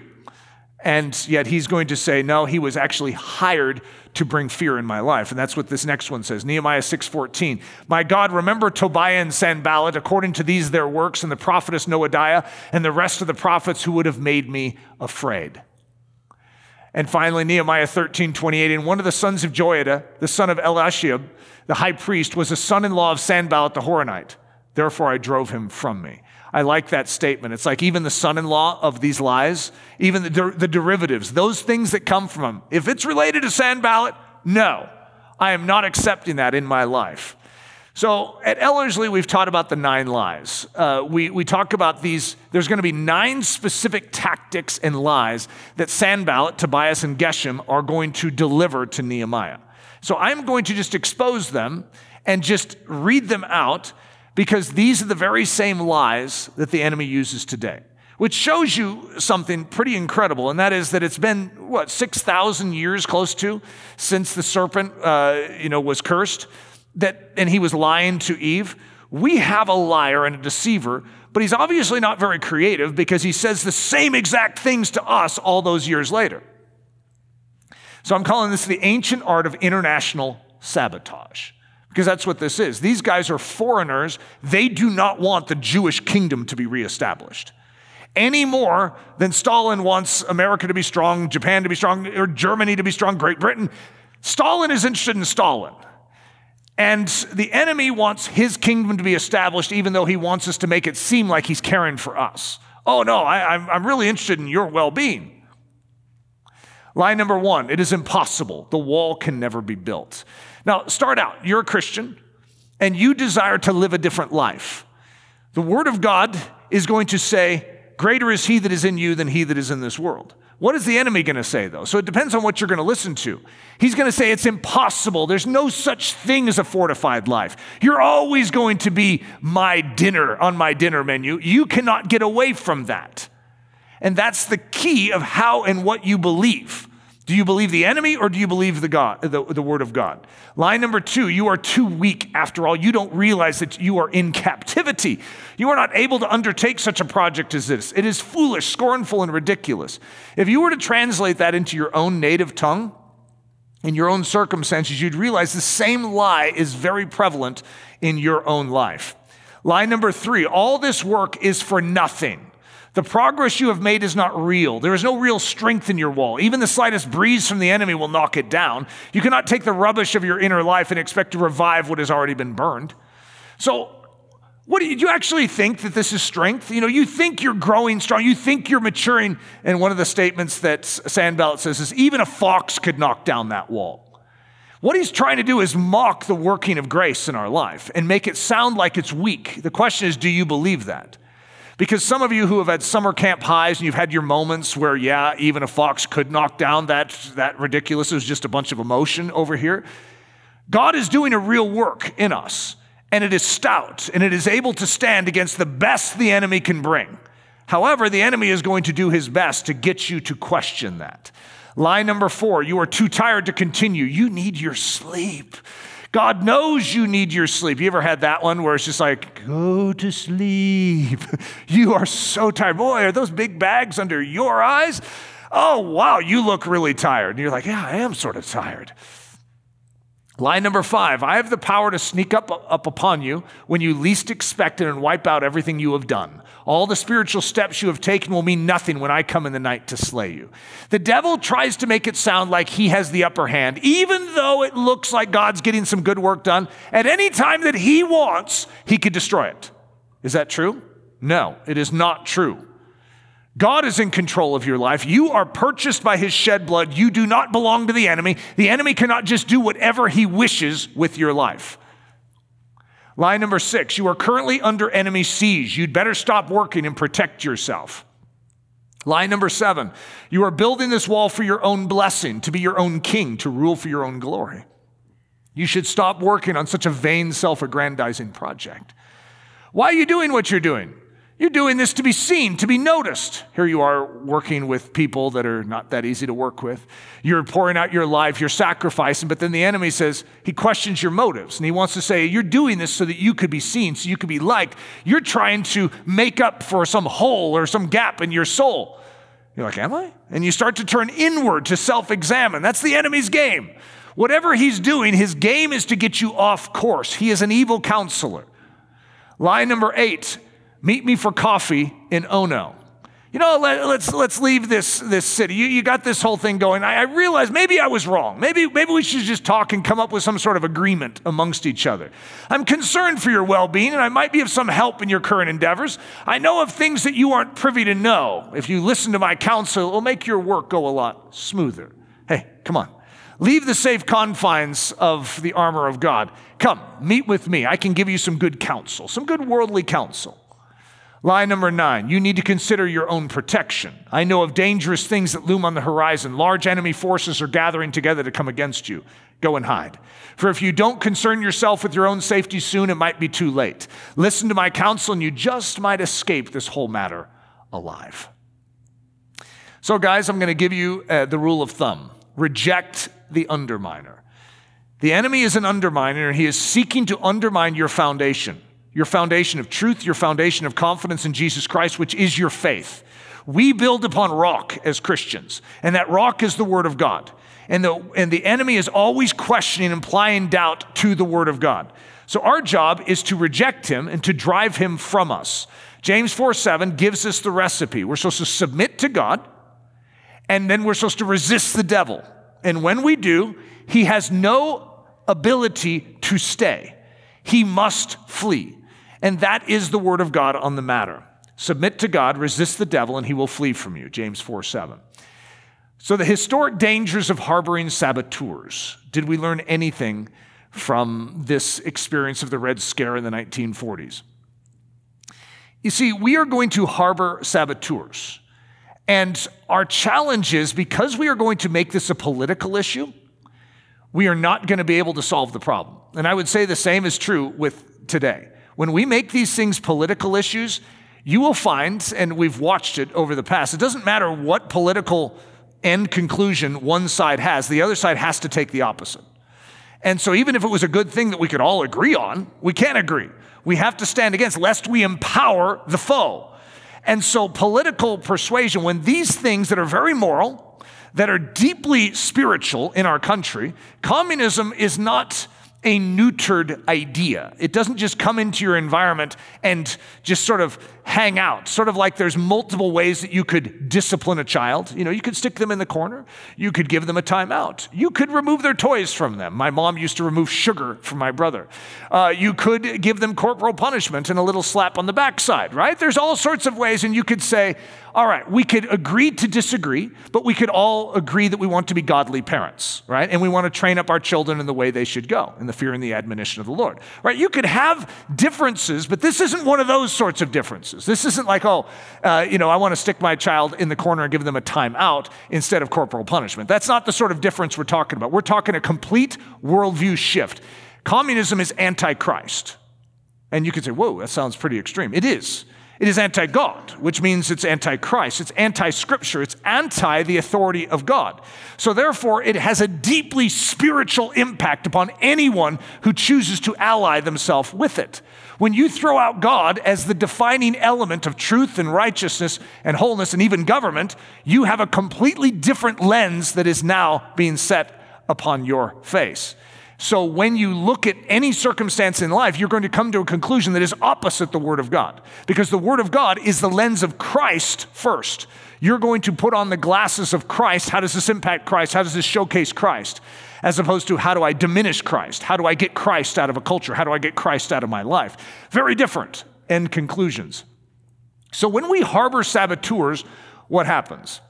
And yet he's going to say, "No, he was actually hired to bring fear in my life. And that's what this next one says. Nehemiah 6:14. My God, remember Tobiah and Sanballat according to these their works and the prophetess Noadiah and the rest of the prophets who would have made me afraid. And finally, Nehemiah 13, 28. And one of the sons of Joiada, the son of Eliashib, the high priest, was a son in law of Sanballat the Horonite. Therefore, I drove him from me. I like that statement. It's like even the son in law of these lies, even the, der- the derivatives, those things that come from them. If it's related to Sanballat, no, I am not accepting that in my life. So at Ellerslie, we've taught about the nine lies. Uh, we, we talk about these, there's going to be nine specific tactics and lies that Sanballat, Tobias, and Geshem are going to deliver to Nehemiah. So I'm going to just expose them and just read them out because these are the very same lies that the enemy uses today. Which shows you something pretty incredible, and that is that it's been what six thousand years, close to, since the serpent, uh, you know, was cursed, that and he was lying to Eve. We have a liar and a deceiver, but he's obviously not very creative because he says the same exact things to us all those years later. So I'm calling this the ancient art of international sabotage because that's what this is. These guys are foreigners. They do not want the Jewish kingdom to be reestablished any more than Stalin wants America to be strong, Japan to be strong, or Germany to be strong, Great Britain. Stalin is interested in Stalin. And the enemy wants his kingdom to be established, even though he wants us to make it seem like he's caring for us. Oh, no, I, am really interested in your well being. Line number one it is impossible. The wall can never be built. Now, start out. You're a Christian and you desire to live a different life. The Word of God is going to say, Greater is He that is in you than He that is in this world. What is the enemy going to say, though? So it depends on what you're going to listen to. He's going to say it's impossible. There's no such thing as a fortified life. You're always going to be my dinner on my dinner menu. You cannot get away from that. And that's the key of how and what you believe. Do you believe the enemy or do you believe the God, the, the word of God? Line number two, you are too weak after all. You don't realize that you are in captivity. You are not able to undertake such a project as this. It is foolish, scornful, and ridiculous. If you were to translate that into your own native tongue, in your own circumstances, you'd realize the same lie is very prevalent in your own life. Line number three, all this work is for nothing. The progress you have made is not real. There is no real strength in your wall. Even the slightest breeze from the enemy will knock it down. You cannot take the rubbish of your inner life and expect to revive what has already been burned. So, what do you, do you actually think that this is strength? You know, you think you're growing strong, you think you're maturing. And one of the statements that Sanballat says is even a fox could knock down that wall. What he's trying to do is mock the working of grace in our life and make it sound like it's weak. The question is, do you believe that? Because some of you who have had summer camp highs and you've had your moments where, yeah, even a fox could knock down that, that ridiculous, it was just a bunch of emotion over here. God is doing a real work in us, and it is stout, and it is able to stand against the best the enemy can bring. However, the enemy is going to do his best to get you to question that. Line number four, you are too tired to continue. You need your sleep. God knows you need your sleep. You ever had that one where it's just like, go to sleep? You are so tired. Boy, are those big bags under your eyes? Oh, wow, you look really tired. And you're like, yeah, I am sort of tired. Line number five I have the power to sneak up, up upon you when you least expect it and wipe out everything you have done. All the spiritual steps you have taken will mean nothing when I come in the night to slay you. The devil tries to make it sound like he has the upper hand, even though it looks like God's getting some good work done. At any time that he wants, he could destroy it. Is that true? No, it is not true. God is in control of your life. You are purchased by his shed blood. You do not belong to the enemy. The enemy cannot just do whatever he wishes with your life. Line number six, you are currently under enemy siege. You'd better stop working and protect yourself. Line number seven, you are building this wall for your own blessing, to be your own king, to rule for your own glory. You should stop working on such a vain, self aggrandizing project. Why are you doing what you're doing? You're doing this to be seen, to be noticed. Here you are working with people that are not that easy to work with. You're pouring out your life, you're sacrificing, but then the enemy says, he questions your motives. And he wants to say, You're doing this so that you could be seen, so you could be liked. You're trying to make up for some hole or some gap in your soul. You're like, Am I? And you start to turn inward to self examine. That's the enemy's game. Whatever he's doing, his game is to get you off course. He is an evil counselor. Line number eight Meet me for coffee in Ono. You know, let, us let's, let's leave this, this city. You, you got this whole thing going. I, I realize maybe I was wrong. Maybe, maybe we should just talk and come up with some sort of agreement amongst each other. I'm concerned for your well being, and I might be of some help in your current endeavors. I know of things that you aren't privy to know. If you listen to my counsel, it will make your work go a lot smoother. Hey, come on. Leave the safe confines of the armor of God. Come, meet with me. I can give you some good counsel, some good worldly counsel. Line number nine, you need to consider your own protection. I know of dangerous things that loom on the horizon. Large enemy forces are gathering together to come against you. Go and hide. For if you don't concern yourself with your own safety soon, it might be too late. Listen to my counsel, and you just might escape this whole matter alive. So, guys, I'm going to give you uh, the rule of thumb reject the underminer. The enemy is an underminer, and he is seeking to undermine your foundation your foundation of truth, your foundation of confidence in Jesus Christ, which is your faith. We build upon rock as Christians, and that rock is the Word of God. And the, and the enemy is always questioning, implying doubt to the Word of God. So our job is to reject him and to drive him from us. James 4 7 gives us the recipe. We're supposed to submit to God, and then we're supposed to resist the devil. And when we do, he has no ability to stay, he must flee. And that is the word of God on the matter. Submit to God, resist the devil, and he will flee from you. James 4 7. So, the historic dangers of harboring saboteurs. Did we learn anything from this experience of the Red Scare in the 1940s? You see, we are going to harbor saboteurs. And our challenge is because we are going to make this a political issue, we are not going to be able to solve the problem. And I would say the same is true with today. When we make these things political issues, you will find, and we've watched it over the past, it doesn't matter what political end conclusion one side has, the other side has to take the opposite. And so, even if it was a good thing that we could all agree on, we can't agree. We have to stand against, lest we empower the foe. And so, political persuasion, when these things that are very moral, that are deeply spiritual in our country, communism is not a neutered idea. It doesn't just come into your environment and just sort of hang out. Sort of like there's multiple ways that you could discipline a child. You know, you could stick them in the corner, you could give them a timeout, you could remove their toys from them. My mom used to remove sugar from my brother. Uh, you could give them corporal punishment and a little slap on the backside, right? There's all sorts of ways, and you could say, all right, we could agree to disagree, but we could all agree that we want to be godly parents, right? And we want to train up our children in the way they should go, in the fear and the admonition of the Lord, right? You could have differences, but this isn't one of those sorts of differences. This isn't like, oh, uh, you know, I want to stick my child in the corner and give them a timeout instead of corporal punishment. That's not the sort of difference we're talking about. We're talking a complete worldview shift. Communism is antichrist. And you could say, whoa, that sounds pretty extreme. It is. It is anti God, which means it's anti Christ. It's anti scripture. It's anti the authority of God. So, therefore, it has a deeply spiritual impact upon anyone who chooses to ally themselves with it. When you throw out God as the defining element of truth and righteousness and wholeness and even government, you have a completely different lens that is now being set upon your face. So when you look at any circumstance in life, you're going to come to a conclusion that is opposite the Word of God. Because the Word of God is the lens of Christ first. You're going to put on the glasses of Christ. How does this impact Christ? How does this showcase Christ? As opposed to how do I diminish Christ? How do I get Christ out of a culture? How do I get Christ out of my life? Very different end conclusions. So when we harbor saboteurs, what happens?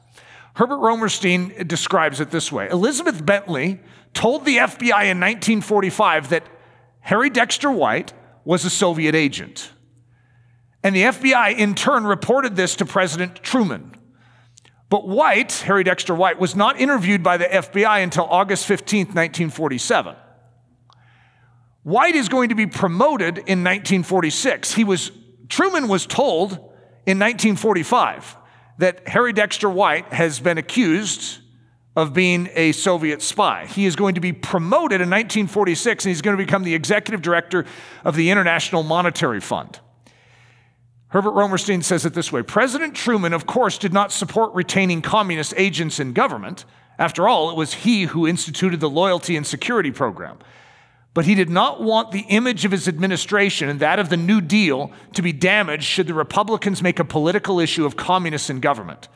Herbert Romerstein describes it this way Elizabeth Bentley told the FBI in 1945 that Harry Dexter White was a Soviet agent. And the FBI in turn reported this to President Truman. But White, Harry Dexter White, was not interviewed by the FBI until August 15, 1947. White is going to be promoted in 1946. He was, Truman was told in 1945 that Harry Dexter White has been accused of being a Soviet spy. He is going to be promoted in 1946 and he's going to become the executive director of the International Monetary Fund. Herbert Romerstein says it this way President Truman, of course, did not support retaining communist agents in government. After all, it was he who instituted the loyalty and security program. But he did not want the image of his administration and that of the New Deal to be damaged should the Republicans make a political issue of communists in government.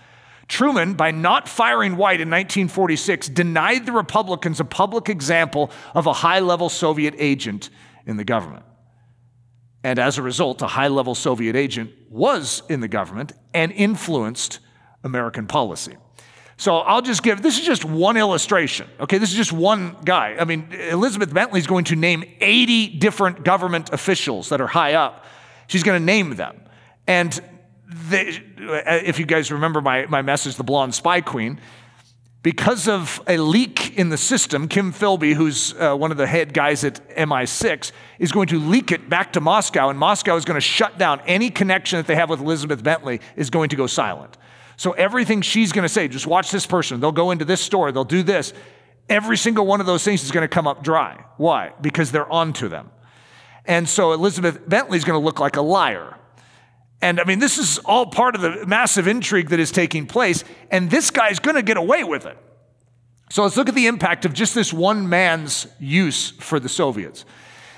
Truman, by not firing White in 1946, denied the Republicans a public example of a high level Soviet agent in the government. And as a result, a high level Soviet agent was in the government and influenced American policy. So I'll just give this is just one illustration. Okay, this is just one guy. I mean, Elizabeth Bentley is going to name 80 different government officials that are high up. She's going to name them. And they, if you guys remember my, my message, The Blonde Spy Queen, because of a leak in the system, Kim Philby, who's uh, one of the head guys at MI6, is going to leak it back to Moscow, and Moscow is going to shut down any connection that they have with Elizabeth Bentley is going to go silent. So everything she's going to say, just watch this person. They'll go into this store, they'll do this. Every single one of those things is going to come up dry. Why? Because they're onto them. And so Elizabeth Bentley is going to look like a liar. And I mean, this is all part of the massive intrigue that is taking place, and this guy's going to get away with it. So let's look at the impact of just this one man's use for the Soviets.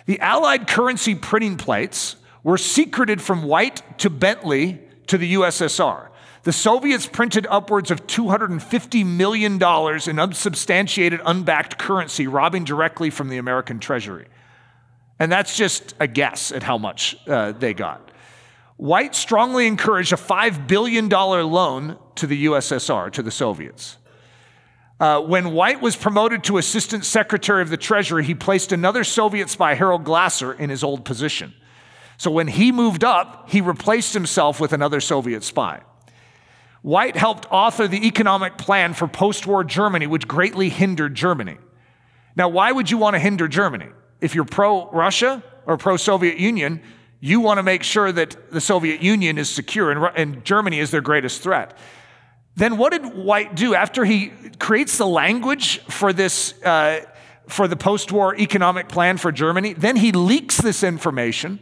The Allied currency printing plates were secreted from White to Bentley to the USSR. The Soviets printed upwards of $250 million in unsubstantiated, unbacked currency, robbing directly from the American Treasury. And that's just a guess at how much uh, they got. White strongly encouraged a $5 billion loan to the USSR, to the Soviets. Uh, when White was promoted to Assistant Secretary of the Treasury, he placed another Soviet spy, Harold Glasser, in his old position. So when he moved up, he replaced himself with another Soviet spy. White helped author the economic plan for post war Germany, which greatly hindered Germany. Now, why would you want to hinder Germany? If you're pro Russia or pro Soviet Union, you want to make sure that the Soviet Union is secure and, and Germany is their greatest threat. Then, what did White do after he creates the language for this? Uh, for the post war economic plan for Germany. Then he leaks this information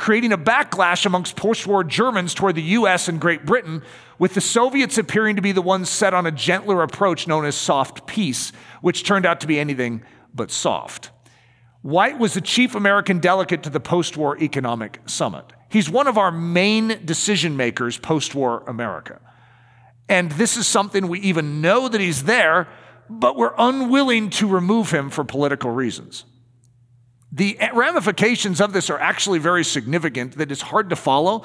creating a backlash amongst post war Germans toward the US and Great Britain, with the Soviets appearing to be the ones set on a gentler approach known as soft peace, which turned out to be anything but soft. White was the chief American delegate to the post war economic summit. He's one of our main decision makers post war America. And this is something we even know that he's there, but we're unwilling to remove him for political reasons. The ramifications of this are actually very significant, that it's hard to follow.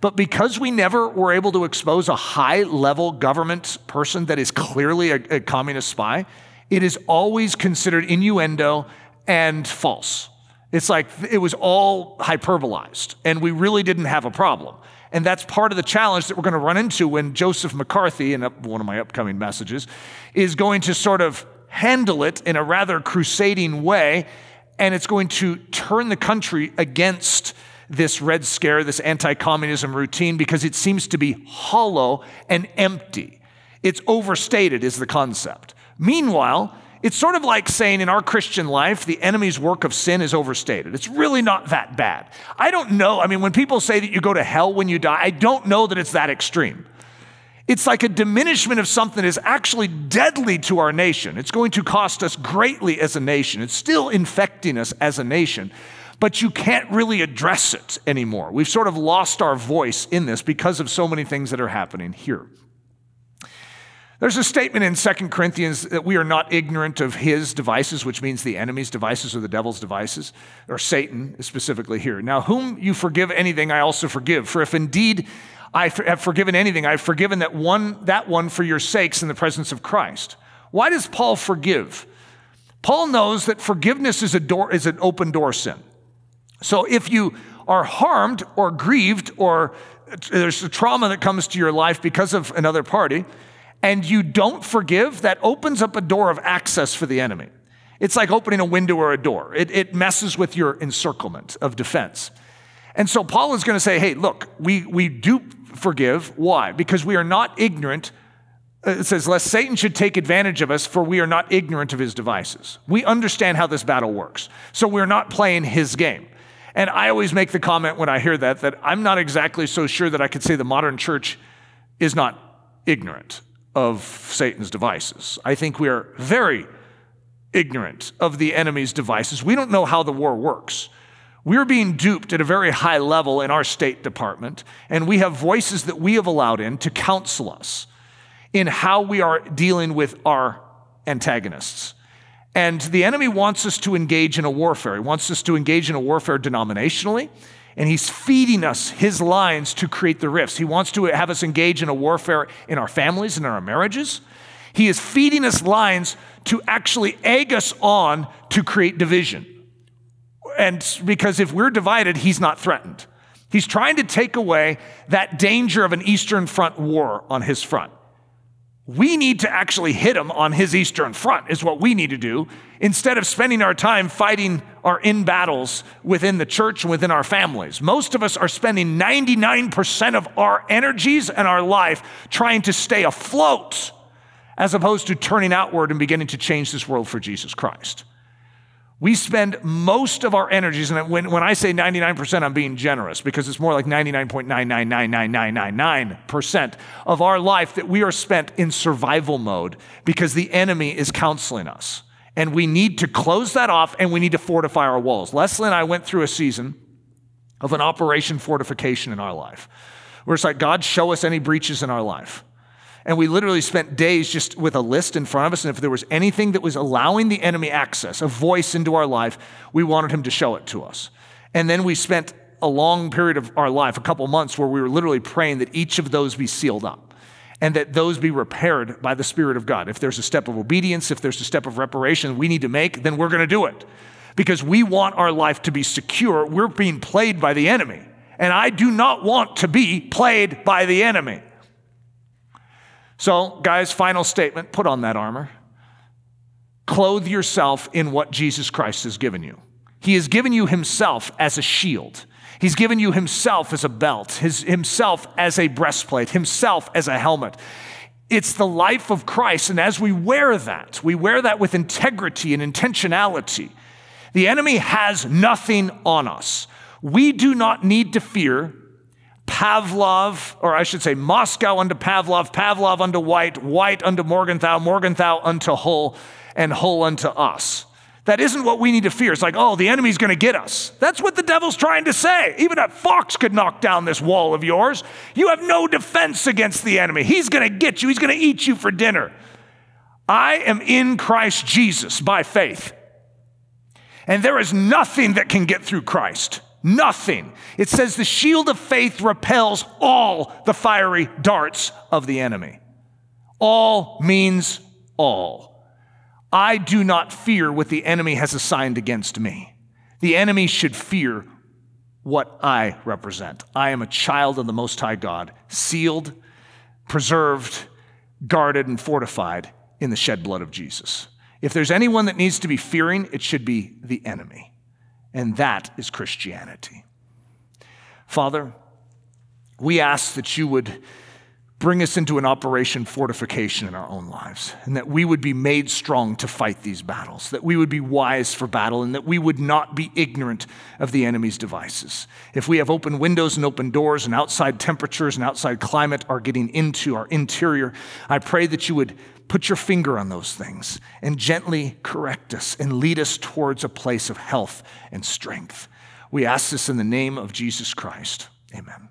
But because we never were able to expose a high level government person that is clearly a, a communist spy, it is always considered innuendo and false. It's like it was all hyperbolized, and we really didn't have a problem. And that's part of the challenge that we're going to run into when Joseph McCarthy, in one of my upcoming messages, is going to sort of handle it in a rather crusading way and it's going to turn the country against this Red Scare, this anti communism routine, because it seems to be hollow and empty. It's overstated, is the concept. Meanwhile, it's sort of like saying in our Christian life, the enemy's work of sin is overstated. It's really not that bad. I don't know. I mean, when people say that you go to hell when you die, I don't know that it's that extreme. It's like a diminishment of something that is actually deadly to our nation. It's going to cost us greatly as a nation. It's still infecting us as a nation, but you can't really address it anymore. We've sort of lost our voice in this because of so many things that are happening here. There's a statement in 2 Corinthians that we are not ignorant of his devices, which means the enemy's devices or the devil's devices, or Satan specifically here. Now, whom you forgive anything, I also forgive. For if indeed I have forgiven anything. I've forgiven that one, that one for your sakes in the presence of Christ. Why does Paul forgive? Paul knows that forgiveness is, a door, is an open door sin. So if you are harmed or grieved or there's a trauma that comes to your life because of another party, and you don't forgive, that opens up a door of access for the enemy. It's like opening a window or a door. It, it messes with your encirclement of defense. And so Paul is going to say, hey, look, we, we do forgive. Why? Because we are not ignorant. Uh, it says, lest Satan should take advantage of us, for we are not ignorant of his devices. We understand how this battle works. So we're not playing his game. And I always make the comment when I hear that, that I'm not exactly so sure that I could say the modern church is not ignorant of Satan's devices. I think we are very ignorant of the enemy's devices. We don't know how the war works. We're being duped at a very high level in our State Department, and we have voices that we have allowed in to counsel us in how we are dealing with our antagonists. And the enemy wants us to engage in a warfare. He wants us to engage in a warfare denominationally, and he's feeding us his lines to create the rifts. He wants to have us engage in a warfare in our families and in our marriages. He is feeding us lines to actually egg us on to create division and because if we're divided, he's not threatened. He's trying to take away that danger of an Eastern Front war on his front. We need to actually hit him on his Eastern Front, is what we need to do, instead of spending our time fighting our in battles within the church and within our families. Most of us are spending 99% of our energies and our life trying to stay afloat, as opposed to turning outward and beginning to change this world for Jesus Christ. We spend most of our energies, and when, when I say 99%, I'm being generous because it's more like 99.9999999% of our life that we are spent in survival mode because the enemy is counseling us. And we need to close that off and we need to fortify our walls. Leslie and I went through a season of an operation fortification in our life where it's like, God, show us any breaches in our life. And we literally spent days just with a list in front of us. And if there was anything that was allowing the enemy access, a voice into our life, we wanted him to show it to us. And then we spent a long period of our life, a couple months, where we were literally praying that each of those be sealed up and that those be repaired by the Spirit of God. If there's a step of obedience, if there's a step of reparation we need to make, then we're going to do it because we want our life to be secure. We're being played by the enemy. And I do not want to be played by the enemy. So, guys, final statement put on that armor. Clothe yourself in what Jesus Christ has given you. He has given you Himself as a shield. He's given you Himself as a belt, his, Himself as a breastplate, Himself as a helmet. It's the life of Christ. And as we wear that, we wear that with integrity and intentionality. The enemy has nothing on us. We do not need to fear Pavlov, or I should say Moscow unto Pavlov, Pavlov unto White, White unto Morgenthau, Morgenthau unto Hull, and Hull unto us. That isn't what we need to fear. It's like, oh, the enemy's going to get us. That's what the devil's trying to say. Even a fox could knock down this wall of yours. You have no defense against the enemy. He's going to get you, he's going to eat you for dinner. I am in Christ Jesus by faith. And there is nothing that can get through Christ. Nothing. It says the shield of faith repels all the fiery darts of the enemy. All means all. I do not fear what the enemy has assigned against me. The enemy should fear what I represent. I am a child of the Most High God, sealed, preserved, guarded, and fortified in the shed blood of Jesus. If there's anyone that needs to be fearing, it should be the enemy. And that is Christianity. Father, we ask that you would bring us into an operation fortification in our own lives, and that we would be made strong to fight these battles, that we would be wise for battle, and that we would not be ignorant of the enemy's devices. If we have open windows and open doors, and outside temperatures and outside climate are getting into our interior, I pray that you would put your finger on those things and gently correct us and lead us towards a place of health and strength. We ask this in the name of Jesus Christ. Amen.